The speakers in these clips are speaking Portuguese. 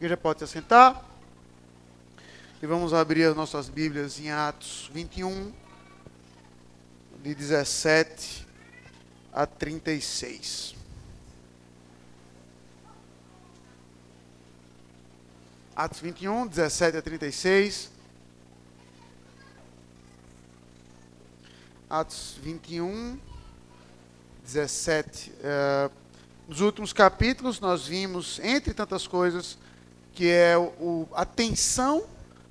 igreja pode se assentar. E vamos abrir as nossas Bíblias em Atos 21, de 17 a 36. Atos 21, 17 a 36. Atos 21, 17. Uh, nos últimos capítulos, nós vimos, entre tantas coisas, que é o, a tensão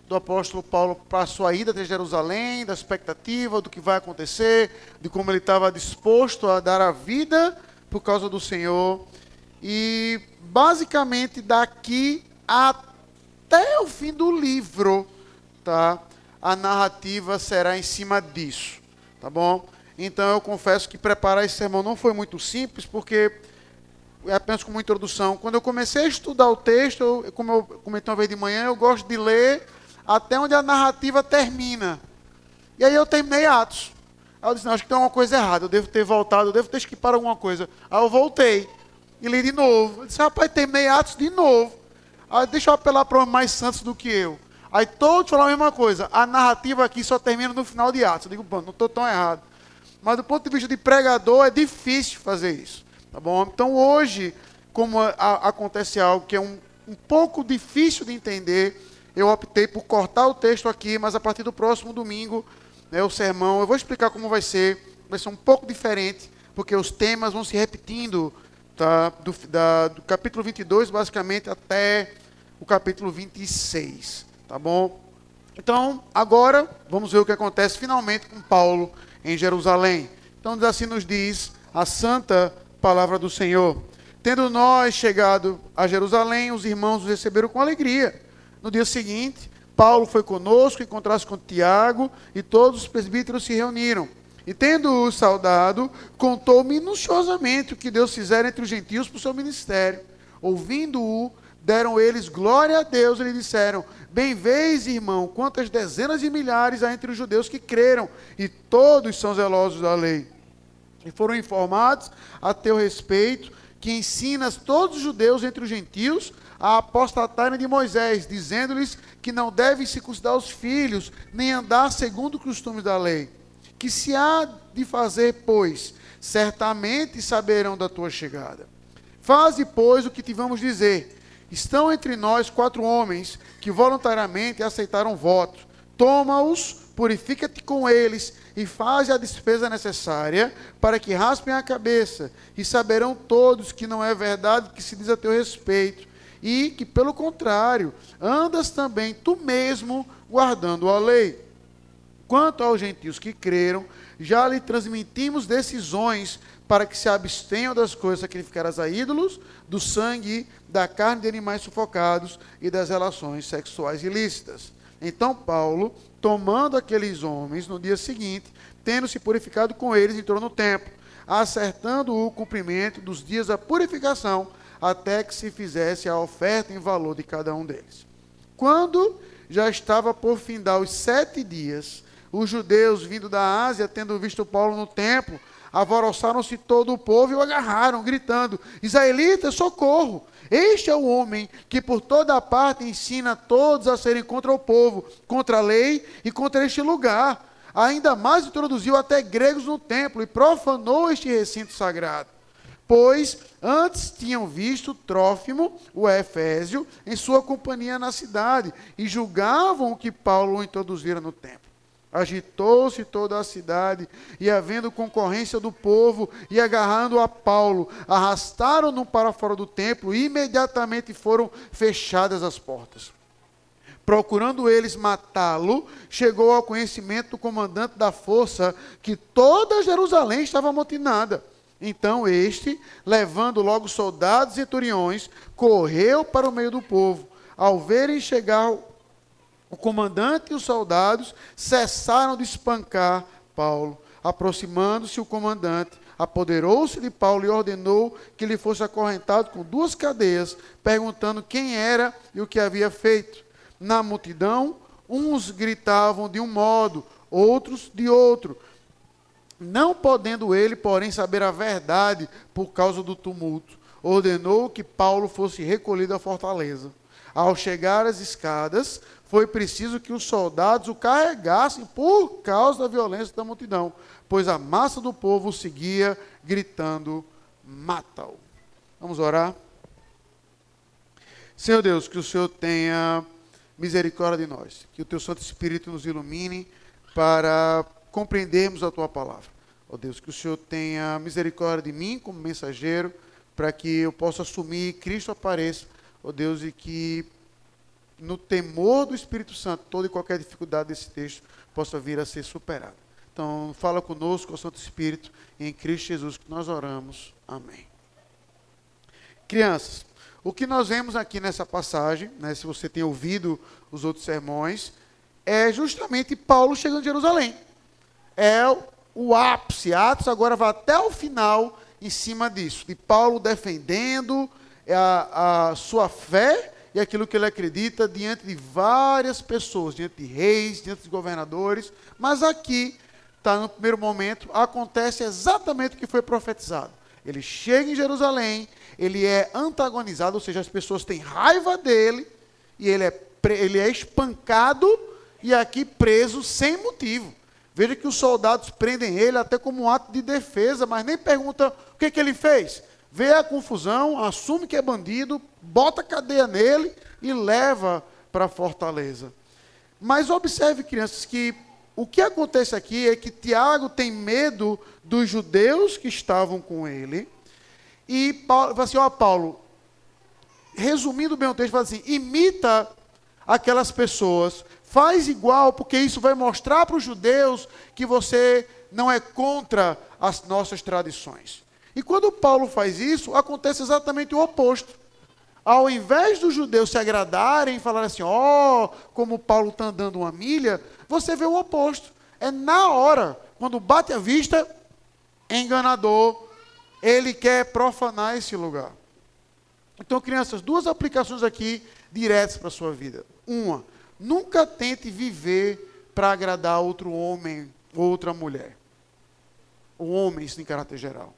do apóstolo Paulo para a sua ida até Jerusalém, da expectativa do que vai acontecer, de como ele estava disposto a dar a vida por causa do Senhor. E basicamente daqui até o fim do livro, tá? A narrativa será em cima disso tá bom? Então eu confesso que preparar esse sermão não foi muito simples, porque é apenas como introdução. Quando eu comecei a estudar o texto, eu, como eu comentei uma vez de manhã, eu gosto de ler até onde a narrativa termina. E aí eu terminei Atos. Aí eu disse, não, acho que tem uma coisa errada, eu devo ter voltado, eu devo ter esquipado alguma coisa. Aí eu voltei e li de novo. Eu disse, rapaz, terminei Atos de novo. Aí deixa eu apelar para mais santos do que eu. Aí todos falam a mesma coisa. A narrativa aqui só termina no final de Atos. Eu digo, bom, não estou tão errado. Mas do ponto de vista de pregador, é difícil fazer isso. Tá bom? Então hoje, como a, a, acontece algo que é um, um pouco difícil de entender, eu optei por cortar o texto aqui, mas a partir do próximo domingo, né, o sermão, eu vou explicar como vai ser. Vai ser um pouco diferente, porque os temas vão se repetindo tá, do, da, do capítulo 22, basicamente, até o capítulo 26. Tá bom? Então, agora, vamos ver o que acontece finalmente com Paulo em Jerusalém. Então, assim nos diz a santa palavra do Senhor. Tendo nós chegado a Jerusalém, os irmãos os receberam com alegria. No dia seguinte, Paulo foi conosco, encontrasse com Tiago, e todos os presbíteros se reuniram. E tendo-o saudado, contou minuciosamente o que Deus fizera entre os gentios por seu ministério. Ouvindo-o, deram eles glória a Deus e lhe disseram: Bem vês, irmão, quantas dezenas de milhares há entre os judeus que creram, e todos são zelosos da lei. E foram informados a teu respeito que ensinas todos os judeus entre os gentios a apostatarem de Moisés, dizendo-lhes que não devem circuncidar os filhos, nem andar segundo os costumes da lei. Que se há de fazer, pois, certamente saberão da tua chegada. Faze, pois, o que te vamos dizer Estão entre nós quatro homens que voluntariamente aceitaram voto. Toma-os, purifica-te com eles e faz a despesa necessária para que raspem a cabeça, e saberão todos que não é verdade que se diz a teu respeito, e que, pelo contrário, andas também tu mesmo guardando a lei. Quanto aos gentios que creram, já lhe transmitimos decisões para que se abstenham das coisas sacrificadas a ídolos, do sangue, da carne de animais sufocados e das relações sexuais ilícitas. Então Paulo, tomando aqueles homens no dia seguinte, tendo se purificado com eles, entrou no templo, acertando o cumprimento dos dias da purificação, até que se fizesse a oferta em valor de cada um deles. Quando já estava por findar os sete dias, os judeus vindo da Ásia, tendo visto Paulo no templo, Alvoroçaram-se todo o povo e o agarraram, gritando: Israelita, socorro! Este é o homem que por toda parte ensina todos a serem contra o povo, contra a lei e contra este lugar. Ainda mais introduziu até gregos no templo e profanou este recinto sagrado. Pois antes tinham visto Trófimo, o Efésio, em sua companhia na cidade e julgavam que Paulo o introduzira no templo. Agitou-se toda a cidade, e havendo concorrência do povo, e agarrando a Paulo, arrastaram-no para fora do templo, e imediatamente foram fechadas as portas. Procurando eles matá-lo, chegou ao conhecimento do comandante da força que toda Jerusalém estava amotinada. Então este, levando logo soldados e centuriões, correu para o meio do povo. Ao verem chegar o comandante e os soldados cessaram de espancar Paulo. Aproximando-se o comandante, apoderou-se de Paulo e ordenou que ele fosse acorrentado com duas cadeias, perguntando quem era e o que havia feito. Na multidão, uns gritavam de um modo, outros de outro. Não podendo ele, porém, saber a verdade por causa do tumulto, ordenou que Paulo fosse recolhido à fortaleza. Ao chegar às escadas, foi preciso que os soldados o carregassem por causa da violência da multidão, pois a massa do povo seguia gritando: mata-o. Vamos orar? Senhor Deus, que o Senhor tenha misericórdia de nós, que o teu Santo Espírito nos ilumine para compreendermos a tua palavra. Ó oh Deus, que o Senhor tenha misericórdia de mim como mensageiro, para que eu possa assumir Cristo apareça, ó oh Deus, e que no temor do Espírito Santo, toda e qualquer dificuldade desse texto possa vir a ser superada. Então, fala conosco, ó Santo Espírito, em Cristo Jesus que nós oramos. Amém. Crianças, o que nós vemos aqui nessa passagem, né, se você tem ouvido os outros sermões, é justamente Paulo chegando em Jerusalém. É o ápice. Atos agora vai até o final em cima disso, de Paulo defendendo a, a sua fé e aquilo que ele acredita diante de várias pessoas, diante de reis, diante de governadores. Mas aqui, está no primeiro momento, acontece exatamente o que foi profetizado. Ele chega em Jerusalém, ele é antagonizado, ou seja, as pessoas têm raiva dele, e ele é, ele é espancado e aqui preso sem motivo. Veja que os soldados prendem ele até como um ato de defesa, mas nem perguntam o que, que ele fez. Vê a confusão, assume que é bandido, bota cadeia nele e leva para a fortaleza. Mas observe, crianças, que o que acontece aqui é que Tiago tem medo dos judeus que estavam com ele. E Paulo, fala assim: Ó, Paulo, resumindo bem o texto, fala assim: imita aquelas pessoas Faz igual, porque isso vai mostrar para os judeus que você não é contra as nossas tradições. E quando Paulo faz isso, acontece exatamente o oposto. Ao invés dos judeus se agradarem e falar assim, ó, oh, como Paulo está andando uma milha, você vê o oposto. É na hora, quando bate a vista, enganador, ele quer profanar esse lugar. Então, crianças, duas aplicações aqui diretas para a sua vida. Uma, Nunca tente viver para agradar outro homem ou outra mulher. Ou homens em caráter geral.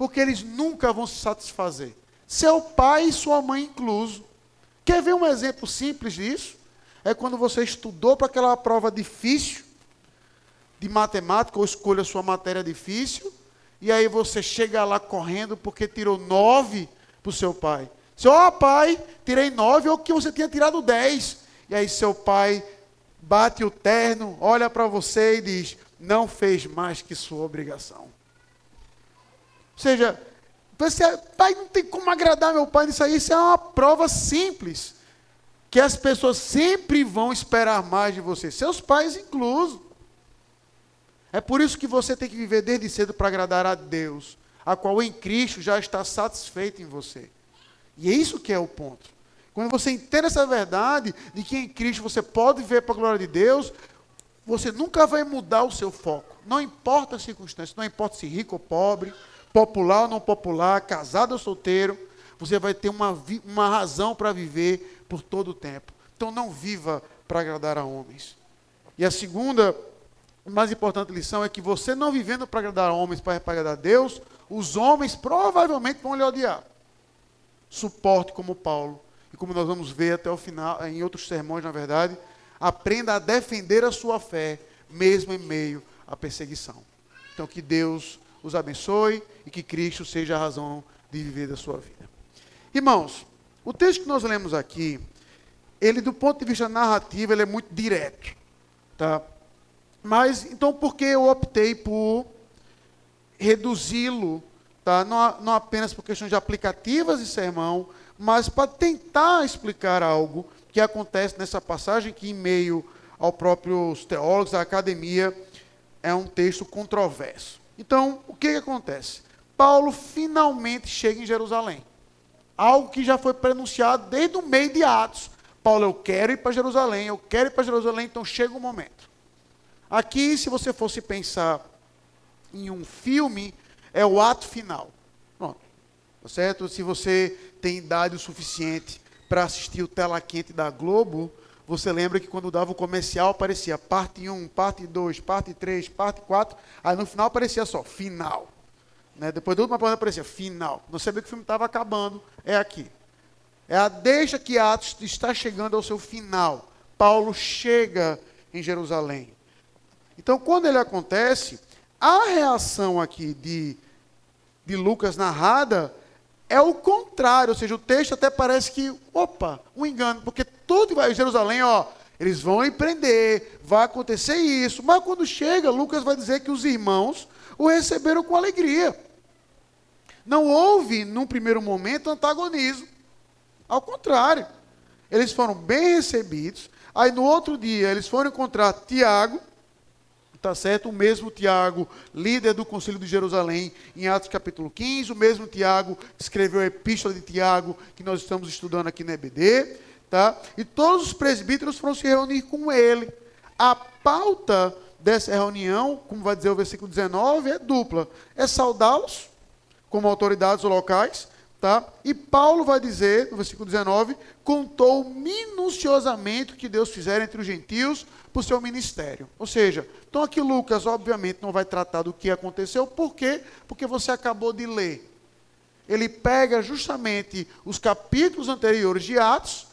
Porque eles nunca vão se satisfazer. Seu pai e sua mãe incluso. Quer ver um exemplo simples disso? É quando você estudou para aquela prova difícil de matemática ou escolha sua matéria difícil, e aí você chega lá correndo porque tirou nove para o seu pai. Seu oh, pai, tirei nove, ou que você tinha tirado dez. E aí seu pai bate o terno, olha para você e diz: não fez mais que sua obrigação. Ou seja, você, pai, não tem como agradar meu pai nisso aí. Isso é uma prova simples. Que as pessoas sempre vão esperar mais de você, seus pais incluso. É por isso que você tem que viver desde cedo para agradar a Deus, a qual em Cristo já está satisfeito em você. E é isso que é o ponto. Quando você entende essa verdade de que em Cristo você pode ver para a glória de Deus, você nunca vai mudar o seu foco. Não importa as circunstâncias, não importa se rico ou pobre, popular ou não popular, casado ou solteiro, você vai ter uma, uma razão para viver por todo o tempo. Então não viva para agradar a homens. E a segunda, mais importante lição é que você não vivendo para agradar a homens, para agradar a Deus, os homens provavelmente vão lhe odiar. Suporte como Paulo e como nós vamos ver até o final, em outros sermões, na verdade, aprenda a defender a sua fé, mesmo em meio à perseguição. Então, que Deus os abençoe e que Cristo seja a razão de viver da sua vida. Irmãos, o texto que nós lemos aqui, ele do ponto de vista narrativo, ele é muito direto, tá? Mas então por que eu optei por reduzi-lo, tá? Não, não apenas por questões de aplicativas de sermão, mas para tentar explicar algo que acontece nessa passagem, que em meio ao próprios teólogos, à academia, é um texto controverso. Então, o que, que acontece? Paulo finalmente chega em Jerusalém. Algo que já foi pronunciado desde o meio de Atos. Paulo, eu quero ir para Jerusalém, eu quero ir para Jerusalém, então chega o momento. Aqui, se você fosse pensar em um filme, é o ato final. Pronto. Tá certo? Se você tem idade o suficiente para assistir o Tela Quente da Globo, você lembra que quando dava o comercial aparecia parte 1, parte 2, parte 3, parte 4, aí no final aparecia só final. Né? Depois do última parte aparecia final. Não sabia que o filme estava acabando, é aqui. É a deixa que Atos está chegando ao seu final. Paulo chega em Jerusalém. Então, quando ele acontece, a reação aqui de, de Lucas narrada é o contrário, ou seja, o texto até parece que, opa, um engano, porque tudo vai em Jerusalém, ó, eles vão lhe prender, vai acontecer isso. Mas quando chega, Lucas vai dizer que os irmãos o receberam com alegria. Não houve, num primeiro momento, antagonismo. Ao contrário, eles foram bem recebidos. Aí no outro dia, eles foram encontrar Tiago, Tá certo? O mesmo Tiago, líder do Concílio de Jerusalém, em Atos capítulo 15, o mesmo Tiago escreveu a epístola de Tiago, que nós estamos estudando aqui na EBD, tá? E todos os presbíteros foram se reunir com ele. A pauta dessa reunião, como vai dizer o versículo 19, é dupla. É saudá-los como autoridades locais, tá? E Paulo vai dizer, no versículo 19, contou minuciosamente o que Deus fizera entre os gentios para o seu ministério. Ou seja, então aqui Lucas, obviamente, não vai tratar do que aconteceu, por quê? Porque você acabou de ler. Ele pega justamente os capítulos anteriores de Atos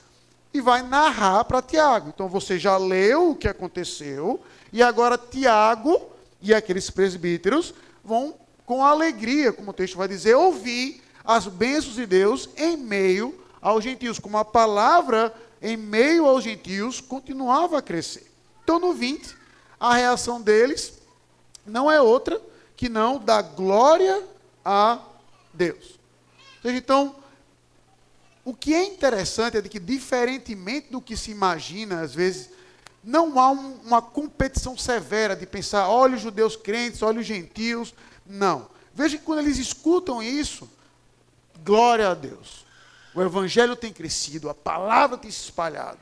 e vai narrar para Tiago. Então você já leu o que aconteceu, e agora Tiago e aqueles presbíteros vão, com alegria, como o texto vai dizer, ouvir as bênçãos de Deus em meio aos gentios, como a palavra em meio aos gentios continuava a crescer. Então, no 20, a reação deles não é outra que não dar glória a Deus. Seja, então, o que é interessante é de que, diferentemente do que se imagina, às vezes, não há um, uma competição severa de pensar, olha os judeus crentes, olha os gentios. Não. Veja que quando eles escutam isso, glória a Deus. O evangelho tem crescido, a palavra tem se espalhado.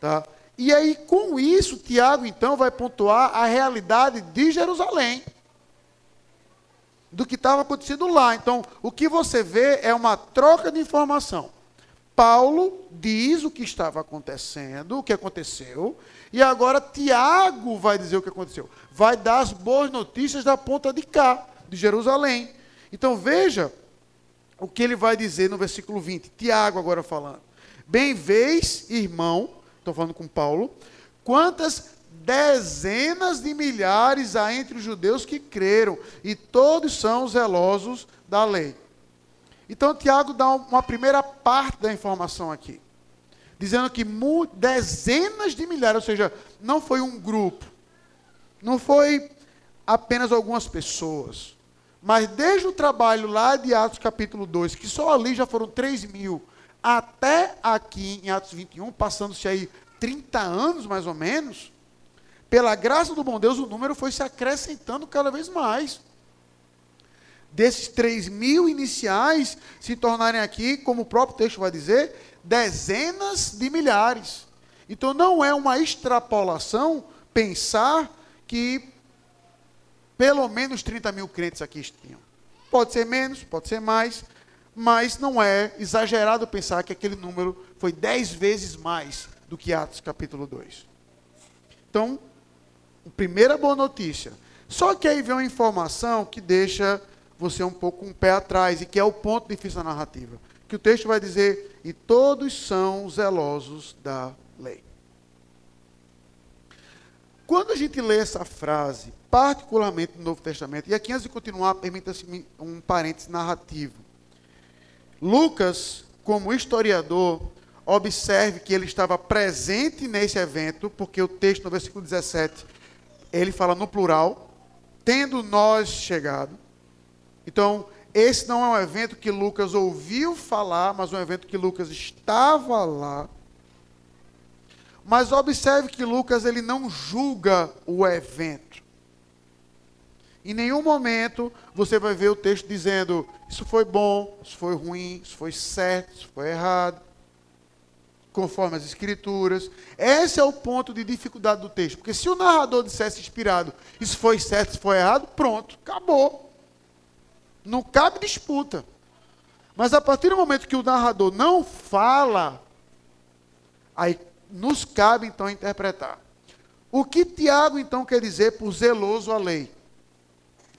Tá? E aí, com isso, Tiago, então, vai pontuar a realidade de Jerusalém. Do que estava acontecendo lá. Então, o que você vê é uma troca de informação. Paulo diz o que estava acontecendo, o que aconteceu, e agora Tiago vai dizer o que aconteceu. Vai dar as boas notícias da ponta de cá, de Jerusalém. Então veja o que ele vai dizer no versículo 20. Tiago agora falando. Bem vês, irmão, estou falando com Paulo, quantas dezenas de milhares há entre os judeus que creram, e todos são zelosos da lei. Então, Tiago dá uma primeira parte da informação aqui, dizendo que dezenas de milhares, ou seja, não foi um grupo, não foi apenas algumas pessoas, mas desde o trabalho lá de Atos capítulo 2, que só ali já foram 3 mil, até aqui em Atos 21, passando-se aí 30 anos mais ou menos, pela graça do bom Deus, o número foi se acrescentando cada vez mais. Desses 3 mil iniciais se tornarem aqui, como o próprio texto vai dizer, dezenas de milhares. Então não é uma extrapolação pensar que pelo menos 30 mil crentes aqui tinham. Pode ser menos, pode ser mais, mas não é exagerado pensar que aquele número foi dez vezes mais do que Atos capítulo 2. Então, primeira boa notícia. Só que aí vem uma informação que deixa você um pouco um pé atrás, e que é o ponto difícil da narrativa. Que o texto vai dizer, e todos são zelosos da lei. Quando a gente lê essa frase, particularmente no Novo Testamento, e aqui antes de continuar, permita-se um parênteses narrativo. Lucas, como historiador, observe que ele estava presente nesse evento, porque o texto no versículo 17, ele fala no plural, tendo nós chegado. Então, esse não é um evento que Lucas ouviu falar, mas um evento que Lucas estava lá. Mas observe que Lucas ele não julga o evento. Em nenhum momento você vai ver o texto dizendo isso foi bom, isso foi ruim, isso foi certo, isso foi errado, conforme as escrituras. Esse é o ponto de dificuldade do texto. Porque se o narrador dissesse inspirado, isso foi certo, isso foi errado, pronto, acabou. Não cabe disputa. Mas a partir do momento que o narrador não fala, aí nos cabe então interpretar. O que Tiago então quer dizer por zeloso a lei?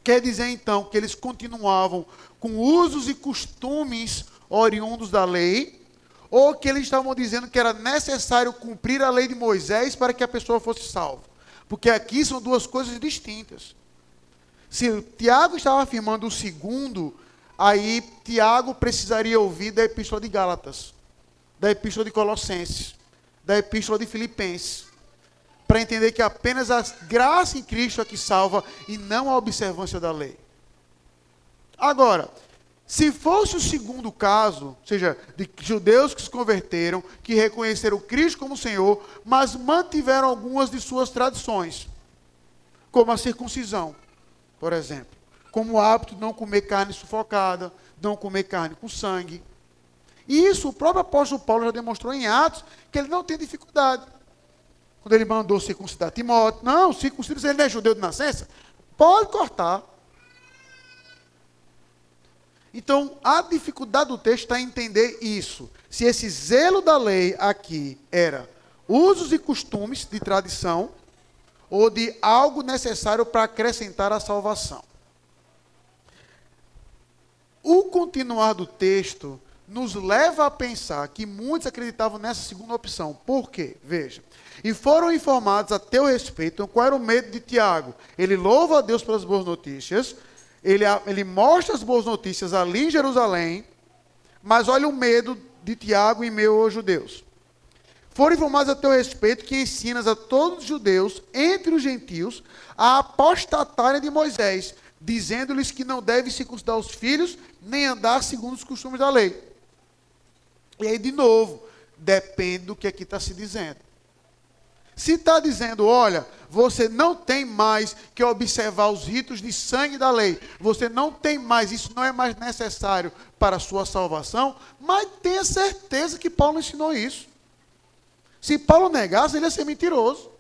Quer dizer então que eles continuavam com usos e costumes oriundos da lei, ou que eles estavam dizendo que era necessário cumprir a lei de Moisés para que a pessoa fosse salva. Porque aqui são duas coisas distintas. Se Tiago estava afirmando o segundo, aí Tiago precisaria ouvir da epístola de Gálatas, da epístola de Colossenses, da epístola de Filipenses, para entender que apenas a graça em Cristo é que salva e não a observância da lei. Agora, se fosse o segundo caso, ou seja, de judeus que se converteram, que reconheceram Cristo como Senhor, mas mantiveram algumas de suas tradições, como a circuncisão, por exemplo, como o hábito de não comer carne sufocada, não comer carne com sangue. E isso o próprio apóstolo Paulo já demonstrou em Atos, que ele não tem dificuldade. Quando ele mandou circuncidar Timóteo, não, circuncidar, ele não é judeu de nascença, pode cortar. Então, a dificuldade do texto está em entender isso. Se esse zelo da lei aqui era usos e costumes de tradição, ou de algo necessário para acrescentar a salvação. O continuar do texto nos leva a pensar que muitos acreditavam nessa segunda opção. Por quê? Veja. E foram informados a teu respeito. Então, qual era o medo de Tiago? Ele louva a Deus pelas boas notícias, ele, ele mostra as boas notícias ali em Jerusalém, mas olha o medo de Tiago e meu aos judeus. Foram informados a teu respeito que ensinas a todos os judeus, entre os gentios, a apostatarem de Moisés, dizendo-lhes que não devem circuncidar os filhos, nem andar segundo os costumes da lei. E aí, de novo, depende do que aqui está se dizendo. Se está dizendo, olha, você não tem mais que observar os ritos de sangue da lei, você não tem mais, isso não é mais necessário para a sua salvação, mas tenha certeza que Paulo ensinou isso. Se Paulo negasse, ele ia ser mentiroso.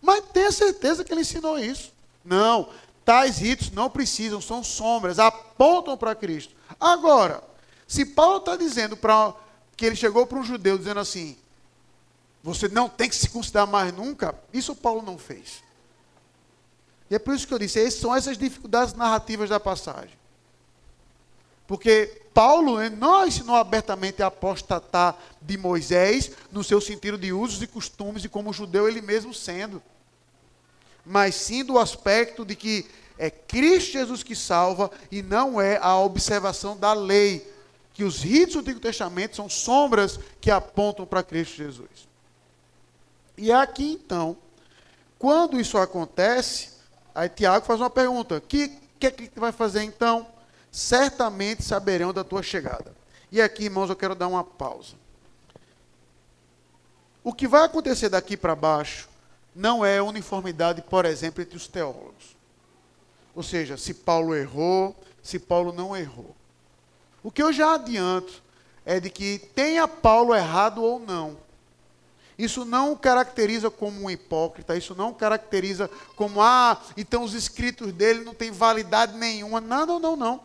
Mas tenha certeza que ele ensinou isso. Não, tais ritos não precisam, são sombras, apontam para Cristo. Agora, se Paulo está dizendo para que ele chegou para um judeu dizendo assim: você não tem que se considerar mais nunca. Isso Paulo não fez. E é por isso que eu disse, são essas dificuldades narrativas da passagem. Porque Paulo não ensinou abertamente a apostatar de Moisés, no seu sentido de usos e costumes, e como judeu ele mesmo sendo. Mas sim do aspecto de que é Cristo Jesus que salva e não é a observação da lei. Que os ritos do Antigo Testamento são sombras que apontam para Cristo Jesus. E aqui então, quando isso acontece, aí Tiago faz uma pergunta: que, que é que vai fazer então? Certamente saberão da tua chegada. E aqui, irmãos, eu quero dar uma pausa. O que vai acontecer daqui para baixo não é uniformidade, por exemplo, entre os teólogos. Ou seja, se Paulo errou, se Paulo não errou. O que eu já adianto é de que tenha Paulo errado ou não, isso não o caracteriza como um hipócrita, isso não o caracteriza como, ah, então os escritos dele não têm validade nenhuma. Não, não, não, não.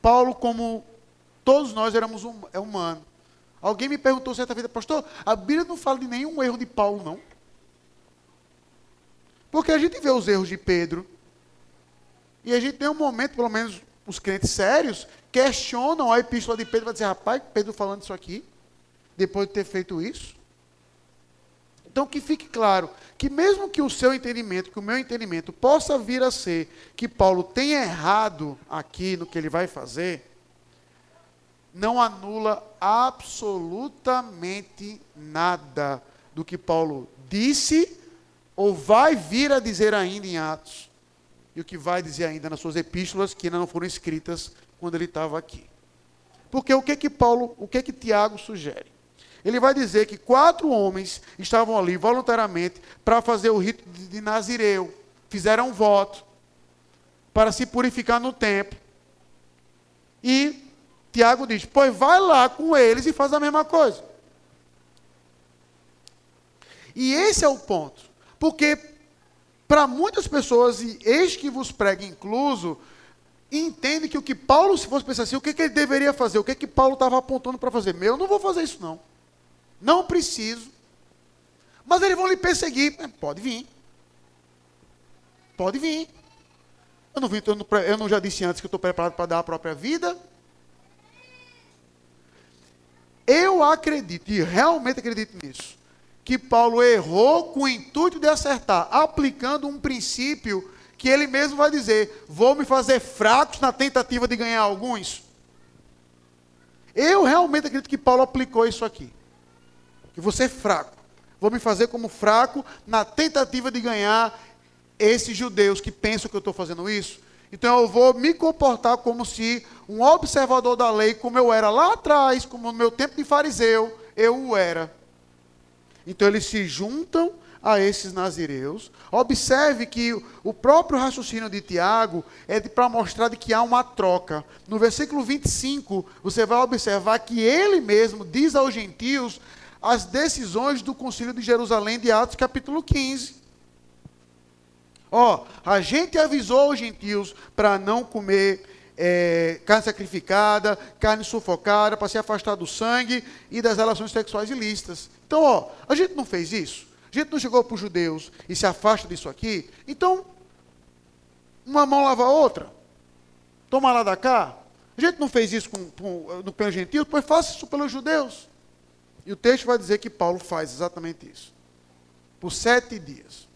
Paulo, como todos nós éramos hum, é humano. Alguém me perguntou certa vez, pastor, a Bíblia não fala de nenhum erro de Paulo, não. Porque a gente vê os erros de Pedro, e a gente tem um momento, pelo menos os crentes sérios, questionam a epístola de Pedro, vai dizer, rapaz, Pedro falando isso aqui, depois de ter feito isso. Então, que fique claro que, mesmo que o seu entendimento, que o meu entendimento, possa vir a ser que Paulo tenha errado aqui no que ele vai fazer, não anula absolutamente nada do que Paulo disse ou vai vir a dizer ainda em Atos, e o que vai dizer ainda nas suas epístolas que ainda não foram escritas quando ele estava aqui. Porque o que que Paulo, o que que Tiago sugere? Ele vai dizer que quatro homens estavam ali voluntariamente para fazer o rito de Nazireu. Fizeram um voto para se purificar no templo. E Tiago diz: Pois vai lá com eles e faz a mesma coisa. E esse é o ponto. Porque para muitas pessoas, e eis que vos prega incluso, entende que o que Paulo, se fosse pensar assim, o que, que ele deveria fazer? O que, que Paulo estava apontando para fazer? Meu, eu não vou fazer isso não. Não preciso. Mas eles vão lhe perseguir. É, pode vir. Pode vir. Eu não, vim, eu não, eu não já disse antes que eu estou preparado para dar a própria vida. Eu acredito, e realmente acredito nisso, que Paulo errou com o intuito de acertar, aplicando um princípio que ele mesmo vai dizer: vou me fazer fracos na tentativa de ganhar alguns. Eu realmente acredito que Paulo aplicou isso aqui. Que você é fraco. Vou me fazer como fraco na tentativa de ganhar esses judeus que pensam que eu estou fazendo isso. Então eu vou me comportar como se um observador da lei, como eu era lá atrás, como no meu tempo de fariseu, eu o era. Então eles se juntam a esses nazireus. Observe que o próprio raciocínio de Tiago é para mostrar de que há uma troca. No versículo 25, você vai observar que ele mesmo diz aos gentios as decisões do concílio de Jerusalém de Atos capítulo 15. Ó, a gente avisou os gentios para não comer é, carne sacrificada, carne sufocada, para se afastar do sangue e das relações sexuais ilícitas. Então, ó, a gente não fez isso. A gente não chegou para os judeus e se afasta disso aqui. Então, uma mão lava a outra. Toma lá da cá. A gente não fez isso com, com, no pelo gentil, pois faça isso pelos judeus. E o texto vai dizer que Paulo faz exatamente isso. Por sete dias.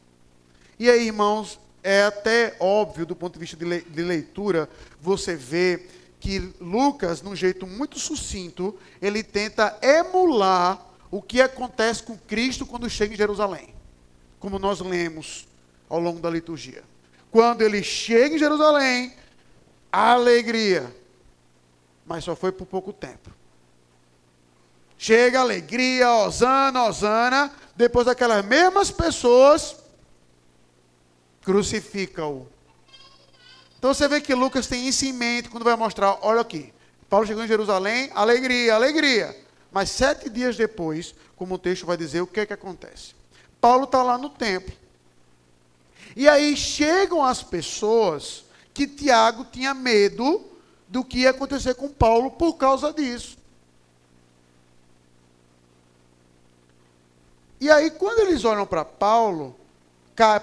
E aí, irmãos, é até óbvio do ponto de vista de leitura, você vê que Lucas, num jeito muito sucinto, ele tenta emular o que acontece com Cristo quando chega em Jerusalém, como nós lemos ao longo da liturgia. Quando ele chega em Jerusalém, alegria, mas só foi por pouco tempo. Chega alegria, Osana, Osana, depois aquelas mesmas pessoas crucificam-o. Então você vê que Lucas tem isso em mente quando vai mostrar, olha aqui, Paulo chegou em Jerusalém, alegria, alegria. Mas sete dias depois, como o texto vai dizer, o que é que acontece? Paulo está lá no templo. E aí chegam as pessoas que Tiago tinha medo do que ia acontecer com Paulo por causa disso. E aí, quando eles olham para Paulo,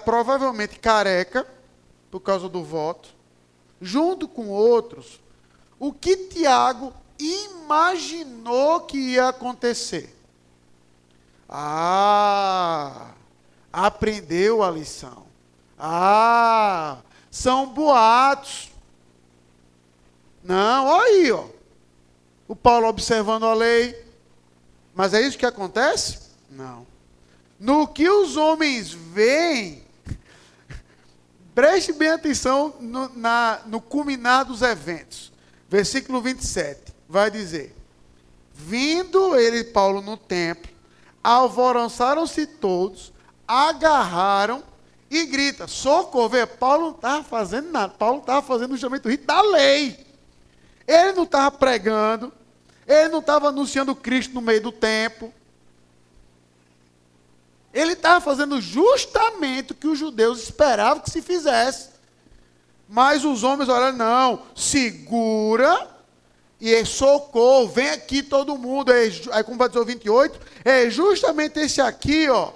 provavelmente careca, por causa do voto, junto com outros, o que Tiago imaginou que ia acontecer. Ah, aprendeu a lição. Ah, são boatos. Não, olha aí, ó. O Paulo observando a lei. Mas é isso que acontece? Não. No que os homens veem, preste bem atenção no, na, no culminar dos eventos. Versículo 27 vai dizer: Vindo ele, Paulo, no templo, alvoroçaram-se todos, agarraram e grita: socorro! Vê, Paulo não estava fazendo nada, Paulo estava fazendo o rito da lei. Ele não estava pregando, ele não estava anunciando Cristo no meio do templo. Ele estava fazendo justamente o que os judeus esperavam que se fizesse. Mas os homens olharam, não, segura e é socorro, vem aqui todo mundo. É, aí, como vai dizer o 28, é justamente esse aqui, ó,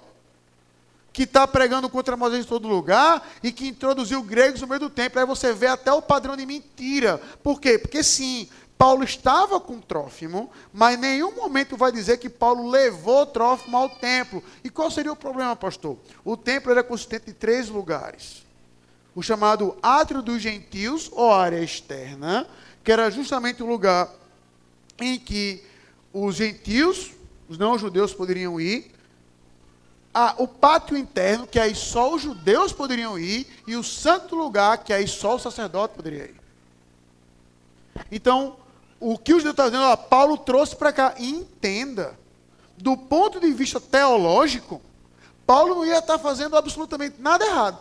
que está pregando contra Moisés em todo lugar e que introduziu gregos no meio do tempo. Aí você vê até o padrão de mentira. Por quê? Porque sim, Paulo estava com Trófimo, mas nenhum momento vai dizer que Paulo levou Trófimo ao templo. E qual seria o problema, pastor? O templo era consistente de três lugares. O chamado átrio dos gentios, ou área externa, que era justamente o lugar em que os gentios, os não-judeus poderiam ir, o pátio interno, que aí só os judeus poderiam ir, e o santo lugar, que aí só o sacerdote poderia ir. Então, o que os judeus estão dizendo, ó, Paulo trouxe para cá, entenda, do ponto de vista teológico, Paulo não ia estar fazendo absolutamente nada errado.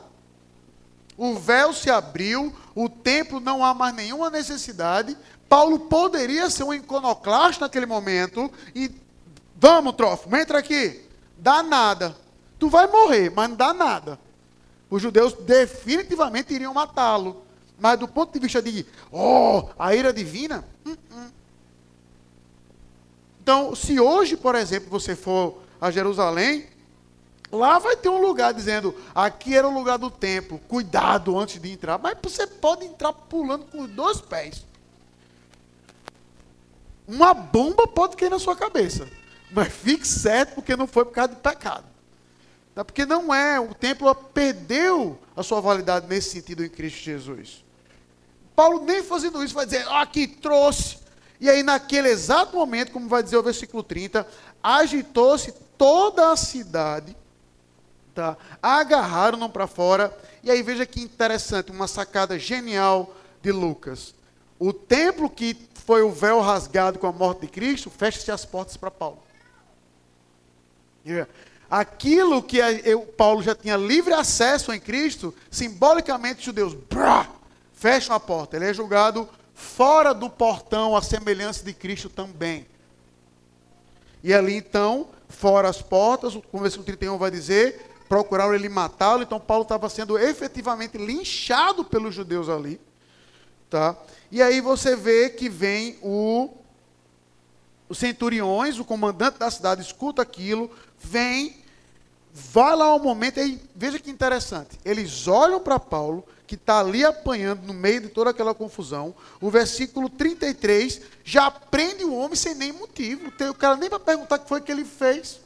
O véu se abriu, o templo não há mais nenhuma necessidade. Paulo poderia ser um iconoclasta naquele momento e vamos, Trófimo, entra aqui. Dá nada. Tu vai morrer, mas não dá nada. Os judeus definitivamente iriam matá-lo. Mas do ponto de vista de, oh, a ira divina, uh -uh. Então, se hoje, por exemplo, você for a Jerusalém, Lá vai ter um lugar dizendo, aqui era o lugar do templo, cuidado antes de entrar. Mas você pode entrar pulando com os dois pés. Uma bomba pode cair na sua cabeça. Mas fique certo, porque não foi por causa de pecado. Tá? Porque não é, o templo perdeu a sua validade nesse sentido em Cristo Jesus. Paulo nem fazendo isso vai dizer, ah, que trouxe. E aí, naquele exato momento, como vai dizer o versículo 30, agitou-se toda a cidade, tá? agarraram-no para fora. E aí, veja que interessante, uma sacada genial de Lucas. O templo que foi o véu rasgado com a morte de Cristo, fecha-se as portas para Paulo. Aquilo que eu, Paulo já tinha livre acesso em Cristo, simbolicamente os judeus brá, fecham a porta. Ele é julgado fora do portão, a semelhança de Cristo também. E ali então, fora as portas, o versículo 31 vai dizer, procuraram ele matá-lo, então Paulo estava sendo efetivamente linchado pelos judeus ali. Tá? E aí você vê que vem o, os centuriões, o comandante da cidade, escuta aquilo, vem, vai lá ao momento, e veja que interessante. Eles olham para Paulo, que está ali apanhando no meio de toda aquela confusão. O versículo 33 já prende o homem sem nem motivo. O cara nem para perguntar o que foi que ele fez.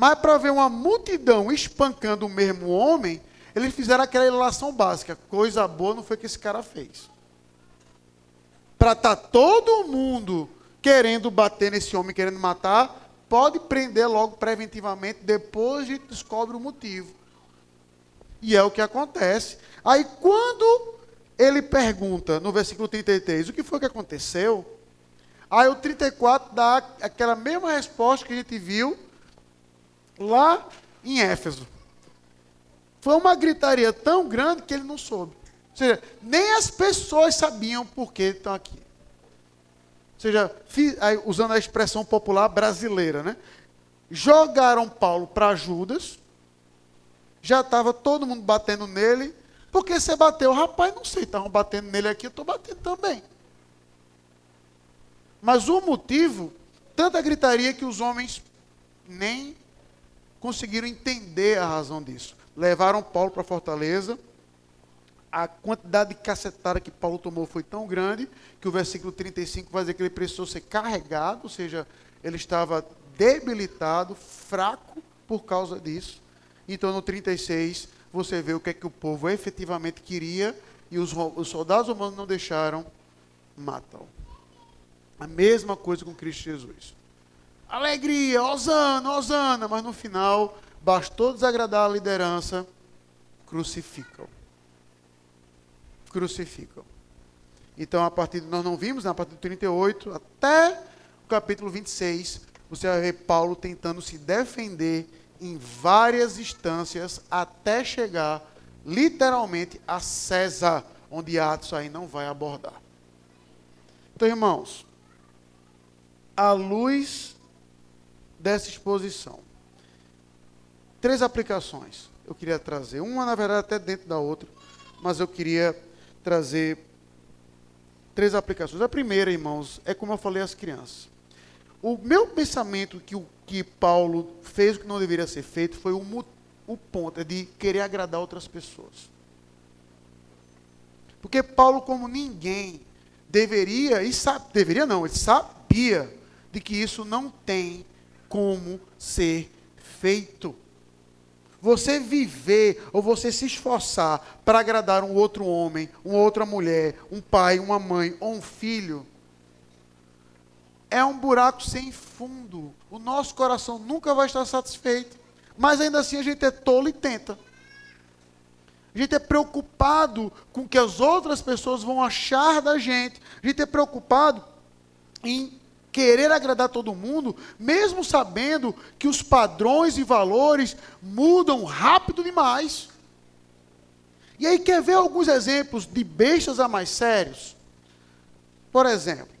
Mas para ver uma multidão espancando o mesmo homem, eles fizeram aquela relação básica. Coisa boa não foi que esse cara fez. Para estar tá todo mundo querendo bater nesse homem, querendo matar, pode prender logo preventivamente, depois a gente descobre o motivo. E é o que acontece. Aí quando ele pergunta no versículo 33, o que foi que aconteceu? Aí o 34 dá aquela mesma resposta que a gente viu lá em Éfeso. Foi uma gritaria tão grande que ele não soube. Ou seja, nem as pessoas sabiam por que estão aqui. Ou seja, usando a expressão popular brasileira, né? Jogaram Paulo para Judas, já estava todo mundo batendo nele. Porque você bateu, rapaz, não sei, estavam batendo nele aqui, eu estou batendo também. Mas o motivo, tanta gritaria que os homens nem conseguiram entender a razão disso. Levaram Paulo para fortaleza. A quantidade de cacetada que Paulo tomou foi tão grande que o versículo 35 vai dizer que ele precisou ser carregado, ou seja, ele estava debilitado, fraco por causa disso. Então, no 36, você vê o que é que o povo efetivamente queria e os, os soldados romanos não deixaram matá-lo. A mesma coisa com Cristo Jesus. Alegria, Osana, Osana, mas no final, bastou desagradar a liderança, crucificam. Crucificam. Então, a partir nós não vimos, né, a partir do 38 até o capítulo 26, você vai ver Paulo tentando se defender em várias instâncias até chegar literalmente a César, onde Atos aí não vai abordar. Então, irmãos, à luz dessa exposição, três aplicações eu queria trazer. Uma, na verdade, até dentro da outra, mas eu queria trazer três aplicações. A primeira, irmãos, é como eu falei às crianças. O meu pensamento que, o, que Paulo fez o que não deveria ser feito foi o, o ponto é de querer agradar outras pessoas. Porque Paulo, como ninguém, deveria, e sabe, deveria não, ele sabia de que isso não tem como ser feito. Você viver ou você se esforçar para agradar um outro homem, uma outra mulher, um pai, uma mãe ou um filho, é um buraco sem fundo. O nosso coração nunca vai estar satisfeito. Mas ainda assim a gente é tolo e tenta. A gente é preocupado com o que as outras pessoas vão achar da gente. A gente é preocupado em querer agradar todo mundo, mesmo sabendo que os padrões e valores mudam rápido demais. E aí quer ver alguns exemplos de bestas a mais sérios? Por exemplo,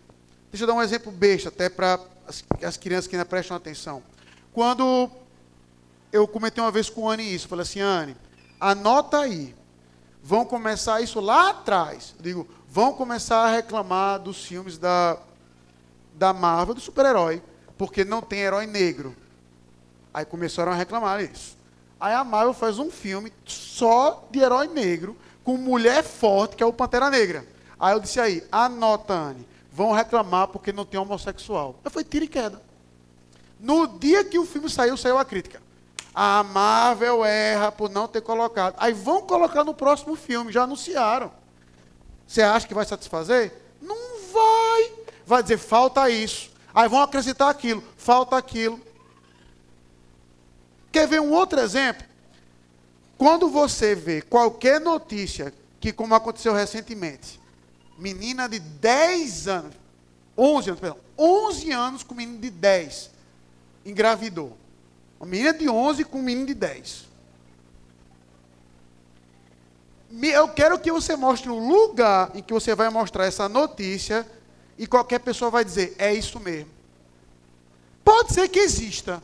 Deixa eu dar um exemplo besta, até para as, as, crianças que ainda prestam atenção. Quando eu comentei uma vez com a Anne isso, falei assim, Anne, anota aí. Vão começar isso lá atrás. Eu digo, vão começar a reclamar dos filmes da, da Marvel, do super-herói, porque não tem herói negro. Aí começaram a reclamar isso. Aí a Marvel faz um filme só de herói negro, com mulher forte, que é o Pantera Negra. Aí eu disse aí, anota, Anne vão reclamar porque não tem homossexual. Mas foi tiro e queda. No dia que o filme saiu, saiu a crítica. A Marvel erra por não ter colocado. Aí vão colocar no próximo filme, já anunciaram. Você acha que vai satisfazer? Vai dizer, falta isso. Aí vão acrescentar aquilo, falta aquilo. Quer ver um outro exemplo? Quando você vê qualquer notícia, que como aconteceu recentemente, menina de 10 anos, 11 anos, perdão, 11 anos com menino de 10, engravidou. Uma menina de 11 com um menino de 10. Eu quero que você mostre o lugar em que você vai mostrar essa notícia e qualquer pessoa vai dizer, é isso mesmo. Pode ser que exista.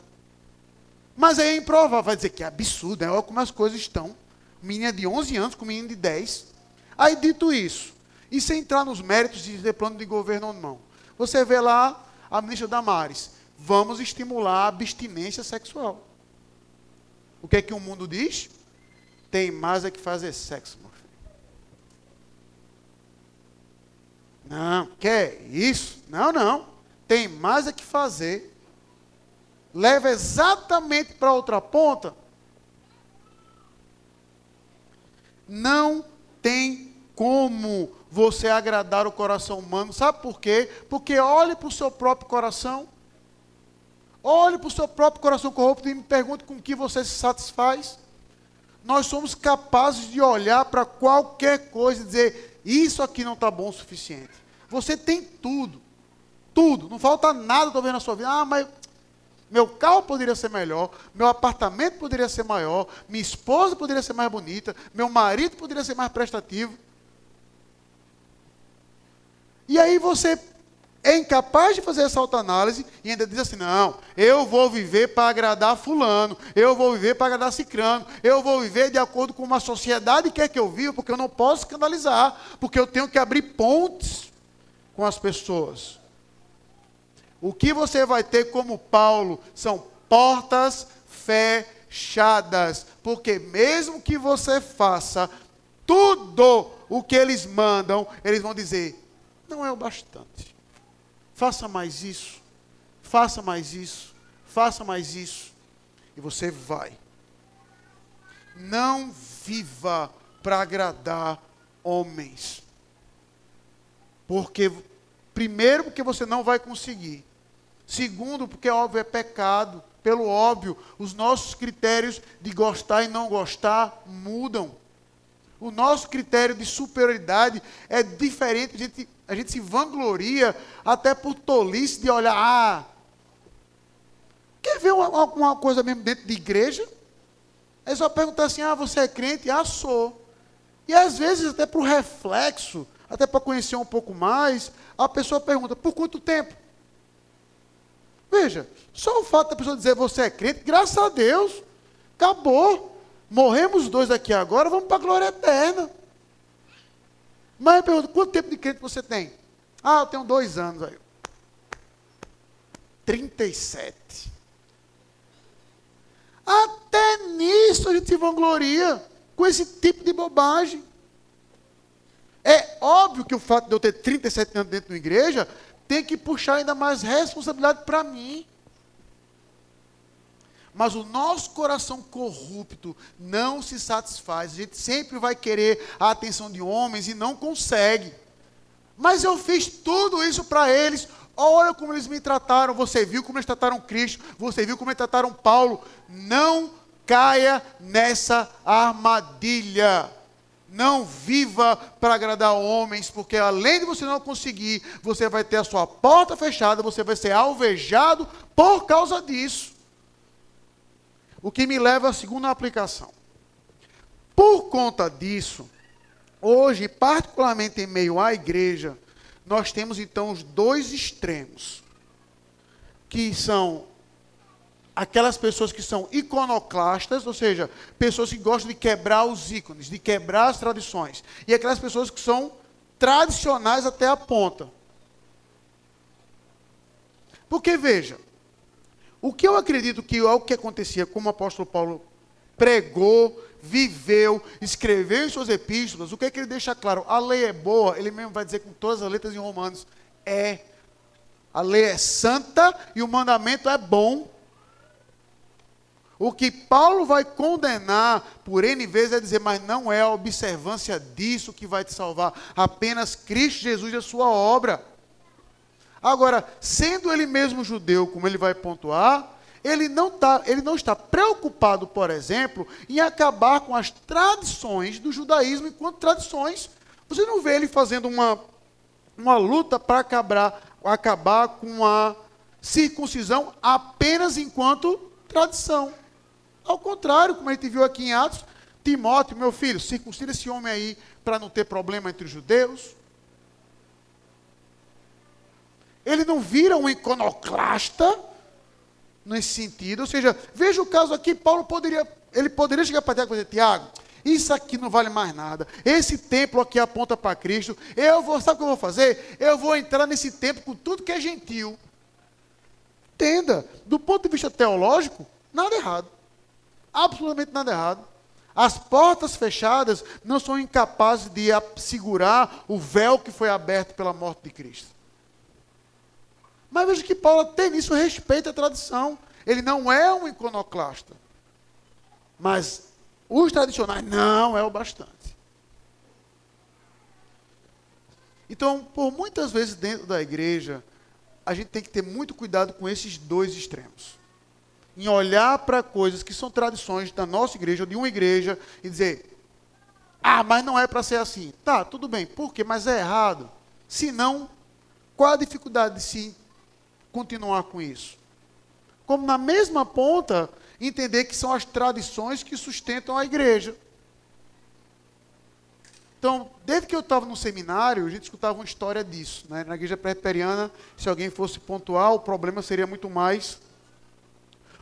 Mas é improvável. Vai dizer que é absurdo, é olha como as coisas estão. Menina de 11 anos com menino de 10. Aí, dito isso, e sem entrar nos méritos de ter plano de governo ou não, você vê lá a ministra Damares vamos estimular a abstinência sexual. O que é que o mundo diz? Tem mais é que fazer sexo, meu filho. Não, quer isso? Não, não. Tem mais é que fazer. Leva exatamente para outra ponta. Não tem como você agradar o coração humano. Sabe por quê? Porque olhe para o seu próprio coração. Olhe para o seu próprio coração corrupto e me pergunte com que você se satisfaz. Nós somos capazes de olhar para qualquer coisa e dizer: Isso aqui não está bom o suficiente. Você tem tudo. Tudo. Não falta nada talvez na sua vida. Ah, mas meu carro poderia ser melhor, meu apartamento poderia ser maior, minha esposa poderia ser mais bonita, meu marido poderia ser mais prestativo. E aí você é incapaz de fazer essa autoanálise e ainda diz assim: não, eu vou viver para agradar Fulano, eu vou viver para agradar Cicrano, eu vou viver de acordo com uma sociedade que quer que eu viva, porque eu não posso escandalizar, porque eu tenho que abrir pontes com as pessoas. O que você vai ter como Paulo são portas fechadas, porque mesmo que você faça tudo o que eles mandam, eles vão dizer: não é o bastante faça mais isso, faça mais isso, faça mais isso. E você vai. Não viva para agradar homens. Porque, primeiro, porque você não vai conseguir. Segundo, porque óbvio é pecado. Pelo óbvio, os nossos critérios de gostar e não gostar mudam. O nosso critério de superioridade é diferente. A gente a gente se vangloria até por tolice de olhar. Ah, quer ver uma, uma coisa mesmo dentro de igreja? É só perguntar assim: ah, você é crente? Ah, sou. E às vezes, até para o reflexo, até para conhecer um pouco mais, a pessoa pergunta: por quanto tempo? Veja, só o fato da pessoa dizer você é crente, graças a Deus, acabou. Morremos dois aqui agora, vamos para a glória eterna. Mas eu pergunto, quanto tempo de crente você tem? Ah, eu tenho dois anos. Aí. 37. Até nisso a gente se vangloria com esse tipo de bobagem. É óbvio que o fato de eu ter 37 anos dentro da igreja tem que puxar ainda mais responsabilidade para mim. Mas o nosso coração corrupto não se satisfaz. A gente sempre vai querer a atenção de homens e não consegue. Mas eu fiz tudo isso para eles. Olha como eles me trataram. Você viu como eles trataram Cristo. Você viu como eles trataram Paulo. Não caia nessa armadilha. Não viva para agradar homens, porque além de você não conseguir, você vai ter a sua porta fechada, você vai ser alvejado por causa disso. O que me leva à segunda aplicação. Por conta disso, hoje, particularmente em meio à igreja, nós temos então os dois extremos, que são aquelas pessoas que são iconoclastas, ou seja, pessoas que gostam de quebrar os ícones, de quebrar as tradições, e aquelas pessoas que são tradicionais até a ponta. Porque veja, o que eu acredito que é o que acontecia, como o apóstolo Paulo pregou, viveu, escreveu em suas epístolas, o que é que ele deixa claro? A lei é boa, ele mesmo vai dizer com todas as letras em Romanos, É. A lei é santa e o mandamento é bom. O que Paulo vai condenar por N vezes é dizer, mas não é a observância disso que vai te salvar, apenas Cristo Jesus e a sua obra. Agora, sendo ele mesmo judeu, como ele vai pontuar, ele não, tá, ele não está preocupado, por exemplo, em acabar com as tradições do judaísmo enquanto tradições. Você não vê ele fazendo uma, uma luta para acabar, acabar com a circuncisão apenas enquanto tradição. Ao contrário, como a gente viu aqui em Atos, Timóteo, meu filho, circuncida esse homem aí para não ter problema entre os judeus. Ele não vira um iconoclasta nesse sentido. Ou seja, veja o caso aqui, Paulo poderia, ele poderia chegar para Tiago e dizer, Tiago, isso aqui não vale mais nada. Esse templo aqui aponta para Cristo. Eu vou, sabe o que eu vou fazer? Eu vou entrar nesse templo com tudo que é gentil. Entenda, do ponto de vista teológico, nada errado absolutamente nada errado. As portas fechadas não são incapazes de segurar o véu que foi aberto pela morte de Cristo. Mas veja que Paulo tem nisso respeito à tradição. Ele não é um iconoclasta. Mas os tradicionais não é o bastante. Então, por muitas vezes dentro da igreja, a gente tem que ter muito cuidado com esses dois extremos em olhar para coisas que são tradições da nossa igreja ou de uma igreja e dizer: ah, mas não é para ser assim. Tá, tudo bem. Por quê? Mas é errado. Se não, qual a dificuldade de se continuar com isso? Como na mesma ponta, entender que são as tradições que sustentam a igreja. Então, desde que eu estava no seminário, a gente escutava uma história disso. Né? Na igreja presbiteriana, se alguém fosse pontual, o problema seria muito mais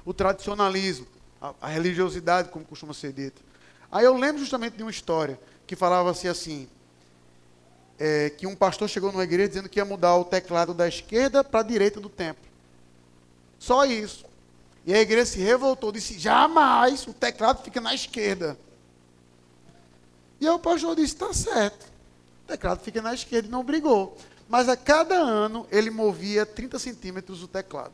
o tradicionalismo, a, a religiosidade, como costuma ser dito. Aí eu lembro justamente de uma história que falava assim, assim é, que um pastor chegou numa igreja dizendo que ia mudar o teclado da esquerda para a direita do templo. Só isso. E a igreja se revoltou, disse: jamais o teclado fica na esquerda. E aí o pastor disse: está certo. O teclado fica na esquerda e não brigou. Mas a cada ano ele movia 30 centímetros o teclado.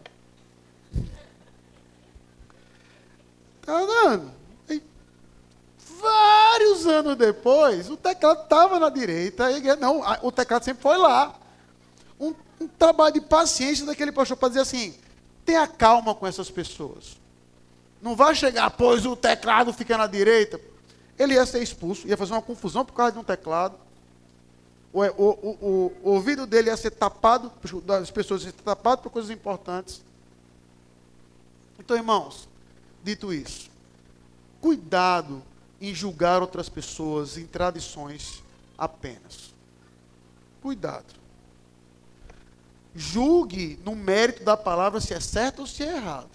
Tá andando. E vários anos depois, o teclado estava na direita, igreja, não, o teclado sempre foi lá. Um, um trabalho de paciência daquele pastor para dizer assim: tenha calma com essas pessoas. Não vai chegar, pois o teclado fica na direita. Ele ia ser expulso, ia fazer uma confusão por causa de um teclado. O, o, o, o ouvido dele ia ser tapado, das pessoas iam ser tapado por coisas importantes. Então, irmãos, Dito isso, cuidado em julgar outras pessoas em tradições apenas. Cuidado. Julgue no mérito da palavra se é certo ou se é errado.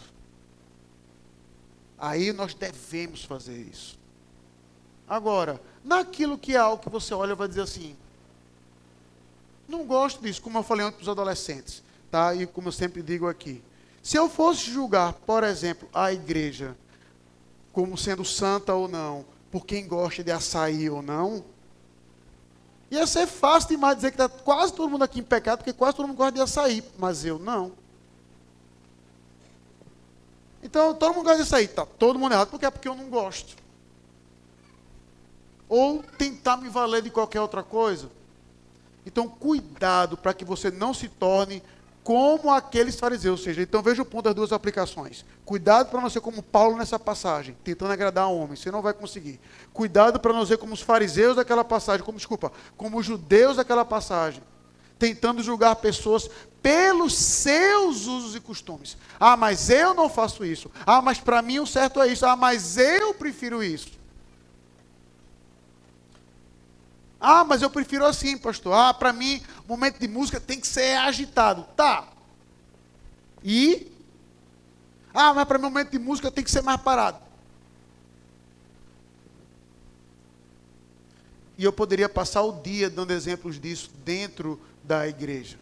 Aí nós devemos fazer isso. Agora, naquilo que é algo que você olha vai dizer assim, não gosto disso, como eu falei antes para os adolescentes, tá? E como eu sempre digo aqui, se eu fosse julgar, por exemplo, a igreja como sendo santa ou não, por quem gosta de açaí ou não, ia ser fácil demais dizer que está quase todo mundo aqui em pecado, porque quase todo mundo gosta de açaí, mas eu não. Então, todo mundo gosta de açaí, está todo mundo errado, porque é porque eu não gosto. Ou tentar me valer de qualquer outra coisa. Então, cuidado para que você não se torne como aqueles fariseus. Ou seja, então veja o ponto das duas aplicações. Cuidado para não ser como Paulo nessa passagem, tentando agradar homens, você não vai conseguir. Cuidado para não ser como os fariseus daquela passagem, como desculpa, como os judeus daquela passagem, tentando julgar pessoas pelos seus usos e costumes. Ah, mas eu não faço isso. Ah, mas para mim o certo é isso. Ah, mas eu prefiro isso. Ah, mas eu prefiro assim, pastor. Ah, para mim, momento de música tem que ser agitado. Tá. E? Ah, mas para mim, momento de música tem que ser mais parado. E eu poderia passar o dia dando exemplos disso dentro da igreja.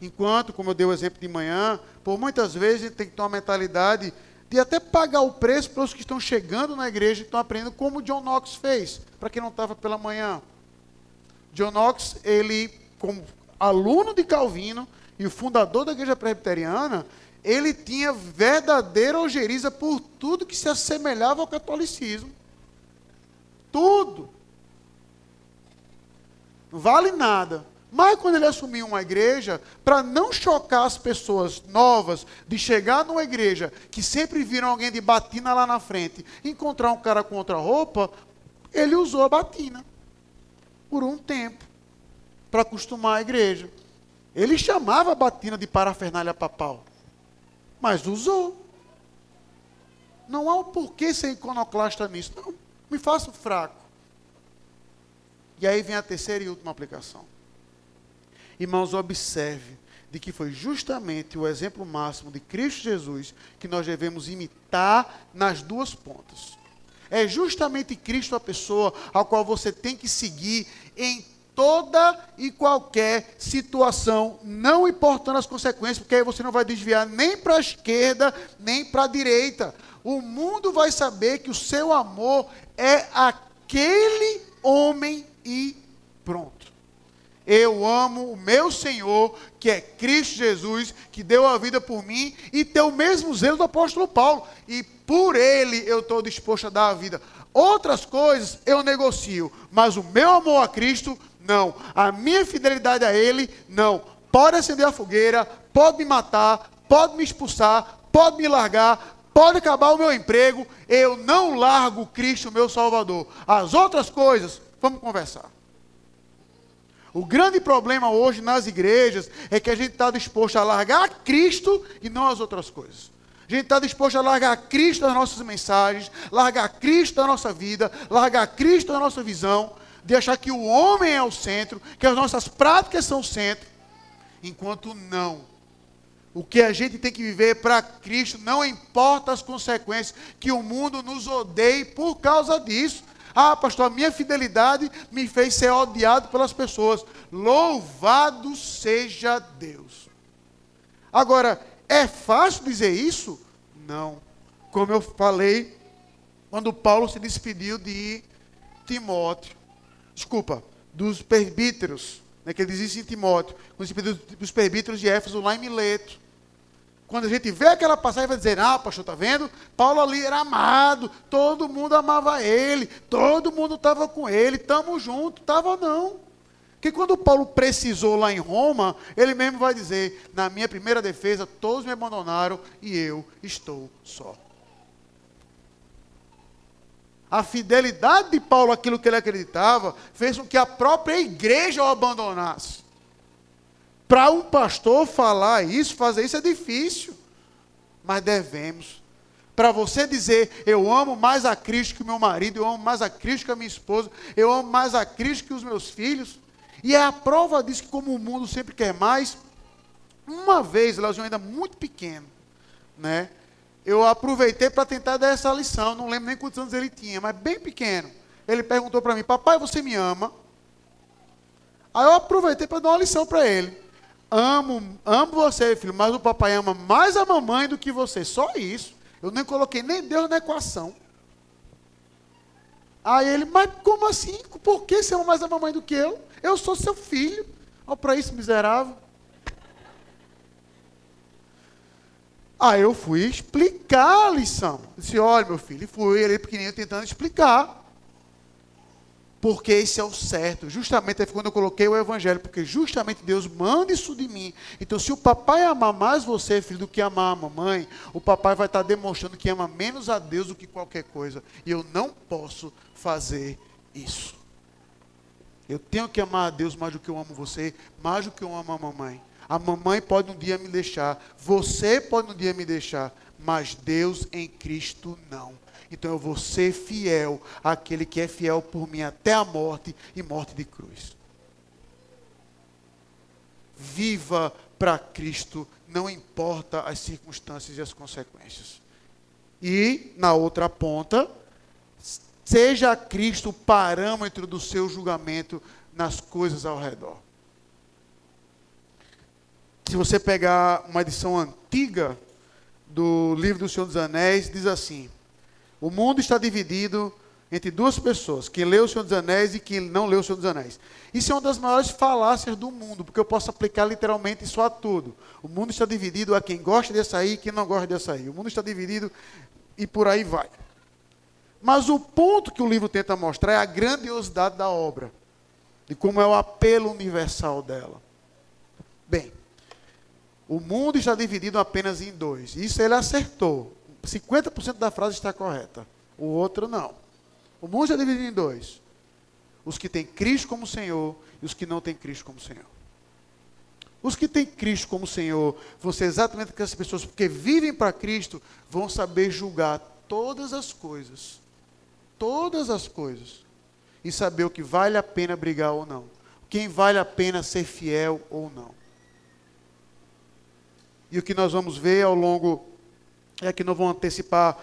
Enquanto, como eu dei o exemplo de manhã, por muitas vezes a gente tem que ter uma mentalidade de até pagar o preço para os que estão chegando na igreja e estão aprendendo, como John Knox fez, para quem não estava pela manhã. John Knox, ele, como aluno de Calvino e o fundador da igreja presbiteriana, ele tinha verdadeira ojeriza por tudo que se assemelhava ao catolicismo. Tudo. Não vale nada. Mas quando ele assumiu uma igreja, para não chocar as pessoas novas de chegar numa igreja que sempre viram alguém de batina lá na frente, encontrar um cara com outra roupa, ele usou a batina por um tempo para acostumar a igreja. Ele chamava a batina de parafernália papal, mas usou. Não há o um porquê ser iconoclasta nisso. Não, me faço fraco. E aí vem a terceira e última aplicação. Irmãos, observe de que foi justamente o exemplo máximo de Cristo Jesus que nós devemos imitar nas duas pontas. É justamente Cristo a pessoa a qual você tem que seguir em toda e qualquer situação, não importando as consequências, porque aí você não vai desviar nem para a esquerda, nem para a direita. O mundo vai saber que o seu amor é aquele homem e pronto. Eu amo o meu Senhor, que é Cristo Jesus, que deu a vida por mim, e tem o mesmo zelo do apóstolo Paulo. E por ele eu estou disposto a dar a vida. Outras coisas eu negocio, mas o meu amor a Cristo, não. A minha fidelidade a Ele, não. Pode acender a fogueira, pode me matar, pode me expulsar, pode me largar, pode acabar o meu emprego, eu não largo Cristo, meu Salvador. As outras coisas, vamos conversar. O grande problema hoje nas igrejas é que a gente está disposto a largar Cristo e não as outras coisas. A gente está disposto a largar Cristo das nossas mensagens, largar Cristo da nossa vida, largar Cristo da nossa visão, de achar que o homem é o centro, que as nossas práticas são o centro, enquanto não. O que a gente tem que viver para Cristo, não importa as consequências, que o mundo nos odeie por causa disso. Ah, pastor, a minha fidelidade me fez ser odiado pelas pessoas. Louvado seja Deus. Agora, é fácil dizer isso? Não. Como eu falei, quando Paulo se despediu de Timóteo, desculpa, dos presbíteros, né, que ele dizia em Timóteo, quando se despediu dos presbíteros de Éfeso lá em Mileto. Quando a gente vê aquela passagem, vai dizer: Ah, pastor, está vendo? Paulo ali era amado, todo mundo amava ele, todo mundo estava com ele, estamos juntos. Estava não. Porque quando Paulo precisou lá em Roma, ele mesmo vai dizer: Na minha primeira defesa, todos me abandonaram e eu estou só. A fidelidade de Paulo àquilo que ele acreditava fez com que a própria igreja o abandonasse. Para um pastor falar isso, fazer isso é difícil. Mas devemos. Para você dizer, eu amo mais a Cristo que o meu marido, eu amo mais a Cristo que a minha esposa, eu amo mais a Cristo que os meus filhos. E é a prova disso que, como o mundo sempre quer mais, uma vez, Leozinho ainda muito pequeno, né? Eu aproveitei para tentar dar essa lição, não lembro nem quantos anos ele tinha, mas bem pequeno. Ele perguntou para mim, papai, você me ama? Aí eu aproveitei para dar uma lição para ele amo, amo você, filho, mas o papai ama mais a mamãe do que você. Só isso. Eu nem coloquei nem Deus na equação. Aí ele, mas como assim? Por que você ama mais a mamãe do que eu? Eu sou seu filho. Olha para isso, miserável. Aí eu fui explicar a lição. Disse, olha, meu filho, e fui ele pequenininho tentando explicar porque esse é o certo. Justamente é quando eu coloquei o evangelho, porque justamente Deus manda isso de mim. Então, se o papai amar mais você, filho, do que amar a mamãe, o papai vai estar demonstrando que ama menos a Deus do que qualquer coisa. E eu não posso fazer isso. Eu tenho que amar a Deus mais do que eu amo você, mais do que eu amo a mamãe. A mamãe pode um dia me deixar, você pode um dia me deixar, mas Deus em Cristo não. Então eu vou ser fiel àquele que é fiel por mim até a morte e morte de cruz. Viva para Cristo, não importa as circunstâncias e as consequências. E, na outra ponta, seja Cristo o parâmetro do seu julgamento nas coisas ao redor. Se você pegar uma edição antiga do livro do Senhor dos Anéis, diz assim: o mundo está dividido entre duas pessoas, quem leu o Senhor dos Anéis e quem não leu o Senhor dos Anéis. Isso é uma das maiores falácias do mundo, porque eu posso aplicar literalmente isso a tudo. O mundo está dividido a quem gosta de açaí e quem não gosta de açaí. O mundo está dividido e por aí vai. Mas o ponto que o livro tenta mostrar é a grandiosidade da obra, de como é o apelo universal dela. Bem, o mundo está dividido apenas em dois. Isso ele acertou. 50% da frase está correta. O outro não. O mundo está dividido em dois: os que têm Cristo como Senhor e os que não têm Cristo como Senhor. Os que têm Cristo como Senhor vão ser exatamente aquelas pessoas porque vivem para Cristo, vão saber julgar todas as coisas. Todas as coisas. E saber o que vale a pena brigar ou não. Quem vale a pena ser fiel ou não. E o que nós vamos ver ao longo, é que não vou antecipar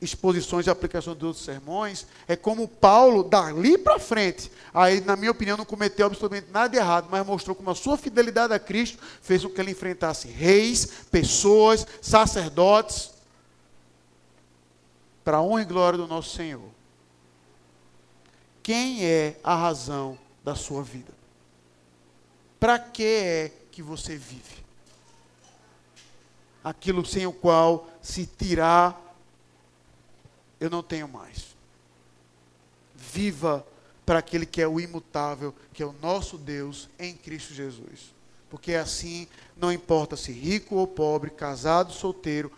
exposições e aplicações outros sermões, é como Paulo, dali para frente, aí, na minha opinião, não cometeu absolutamente nada de errado, mas mostrou como a sua fidelidade a Cristo fez com que ele enfrentasse reis, pessoas, sacerdotes, para a honra e glória do nosso Senhor. Quem é a razão da sua vida? Para que é que você vive? Aquilo sem o qual se tirar eu não tenho mais. Viva para aquele que é o imutável, que é o nosso Deus em Cristo Jesus. Porque assim, não importa se rico ou pobre, casado, solteiro,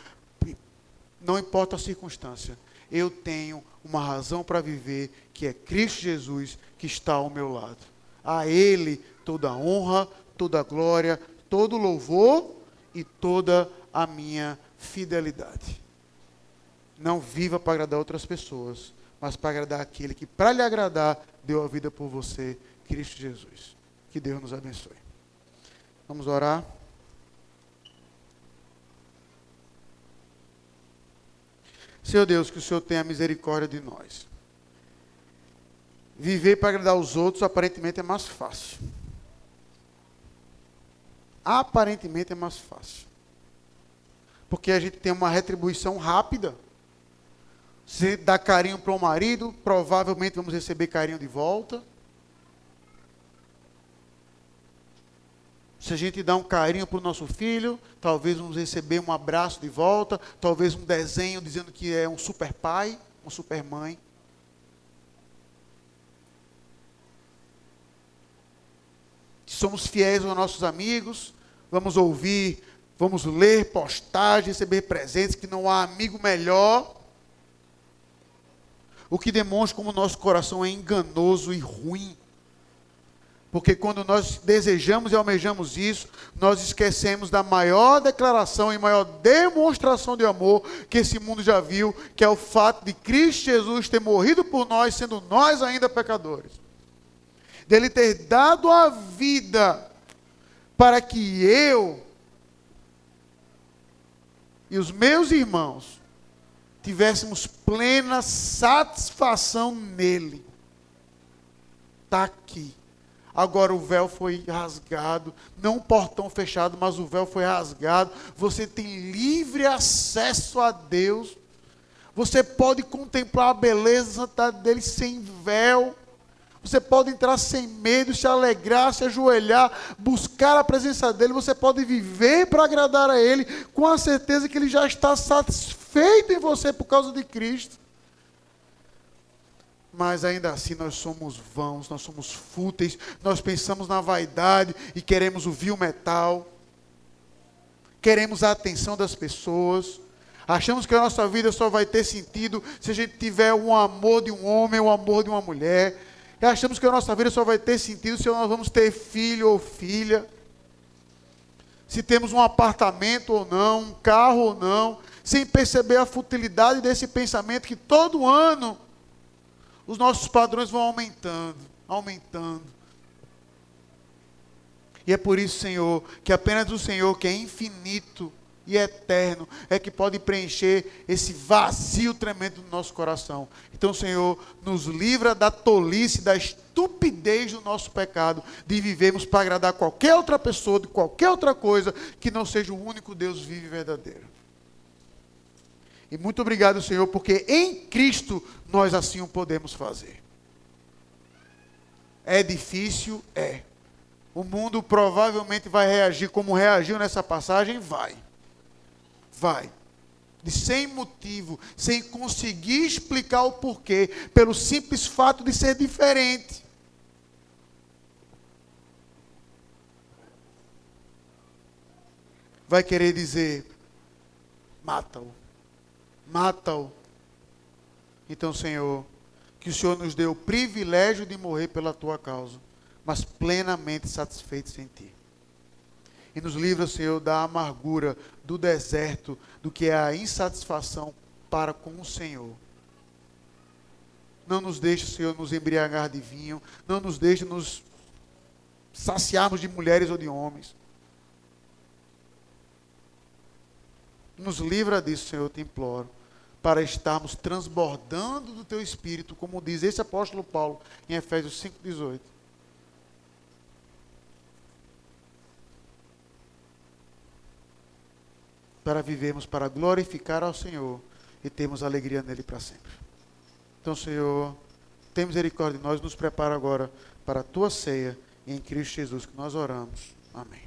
não importa a circunstância, eu tenho uma razão para viver, que é Cristo Jesus, que está ao meu lado. A Ele toda a honra, toda a glória, todo o louvor e toda a minha fidelidade. Não viva para agradar outras pessoas, mas para agradar aquele que, para lhe agradar, deu a vida por você, Cristo Jesus. Que Deus nos abençoe. Vamos orar. Senhor Deus, que o Senhor tenha misericórdia de nós. Viver para agradar os outros aparentemente é mais fácil. Aparentemente é mais fácil. Porque a gente tem uma retribuição rápida. Se dá carinho para o marido, provavelmente vamos receber carinho de volta. Se a gente dá um carinho para o nosso filho, talvez vamos receber um abraço de volta, talvez um desenho dizendo que é um super pai, uma super mãe. Somos fiéis aos nossos amigos, vamos ouvir, vamos ler postagens, receber presentes, que não há amigo melhor o que demonstra como nosso coração é enganoso e ruim. Porque quando nós desejamos e almejamos isso, nós esquecemos da maior declaração e maior demonstração de amor que esse mundo já viu, que é o fato de Cristo Jesus ter morrido por nós, sendo nós ainda pecadores. Dele ter dado a vida para que eu e os meus irmãos tivéssemos plena satisfação nele. Está aqui. Agora o véu foi rasgado, não o portão fechado, mas o véu foi rasgado. Você tem livre acesso a Deus. Você pode contemplar a beleza dele sem véu. Você pode entrar sem medo, se alegrar, se ajoelhar, buscar a presença dele. Você pode viver para agradar a ele, com a certeza que ele já está satisfeito em você por causa de Cristo. Mas ainda assim nós somos vãos, nós somos fúteis, nós pensamos na vaidade e queremos o vil metal, queremos a atenção das pessoas. Achamos que a nossa vida só vai ter sentido se a gente tiver o amor de um homem, o amor de uma mulher. E achamos que a nossa vida só vai ter sentido se nós vamos ter filho ou filha. Se temos um apartamento ou não, um carro ou não, sem perceber a futilidade desse pensamento que todo ano os nossos padrões vão aumentando, aumentando. E é por isso, Senhor, que apenas o Senhor, que é infinito, e eterno é que pode preencher esse vazio tremendo do nosso coração. Então, Senhor, nos livra da tolice, da estupidez do nosso pecado, de vivermos para agradar qualquer outra pessoa, de qualquer outra coisa, que não seja o único Deus vivo e verdadeiro. E muito obrigado, Senhor, porque em Cristo nós assim o podemos fazer. É difícil? É. O mundo provavelmente vai reagir como reagiu nessa passagem? Vai. Vai. De sem motivo, sem conseguir explicar o porquê, pelo simples fato de ser diferente. Vai querer dizer: mata-o, mata-o. Então, Senhor, que o Senhor nos dê o privilégio de morrer pela tua causa, mas plenamente satisfeitos em ti. E nos livra, Senhor, da amargura, do deserto, do que é a insatisfação para com o Senhor. Não nos deixe, Senhor, nos embriagar de vinho. Não nos deixe nos saciarmos de mulheres ou de homens. Nos livra disso, Senhor, eu te imploro para estarmos transbordando do teu espírito, como diz esse apóstolo Paulo em Efésios 5:18. Para vivermos para glorificar ao Senhor e termos alegria nele para sempre. Então, Senhor, tem misericórdia de nós, nos prepara agora para a tua ceia em Cristo Jesus que nós oramos. Amém.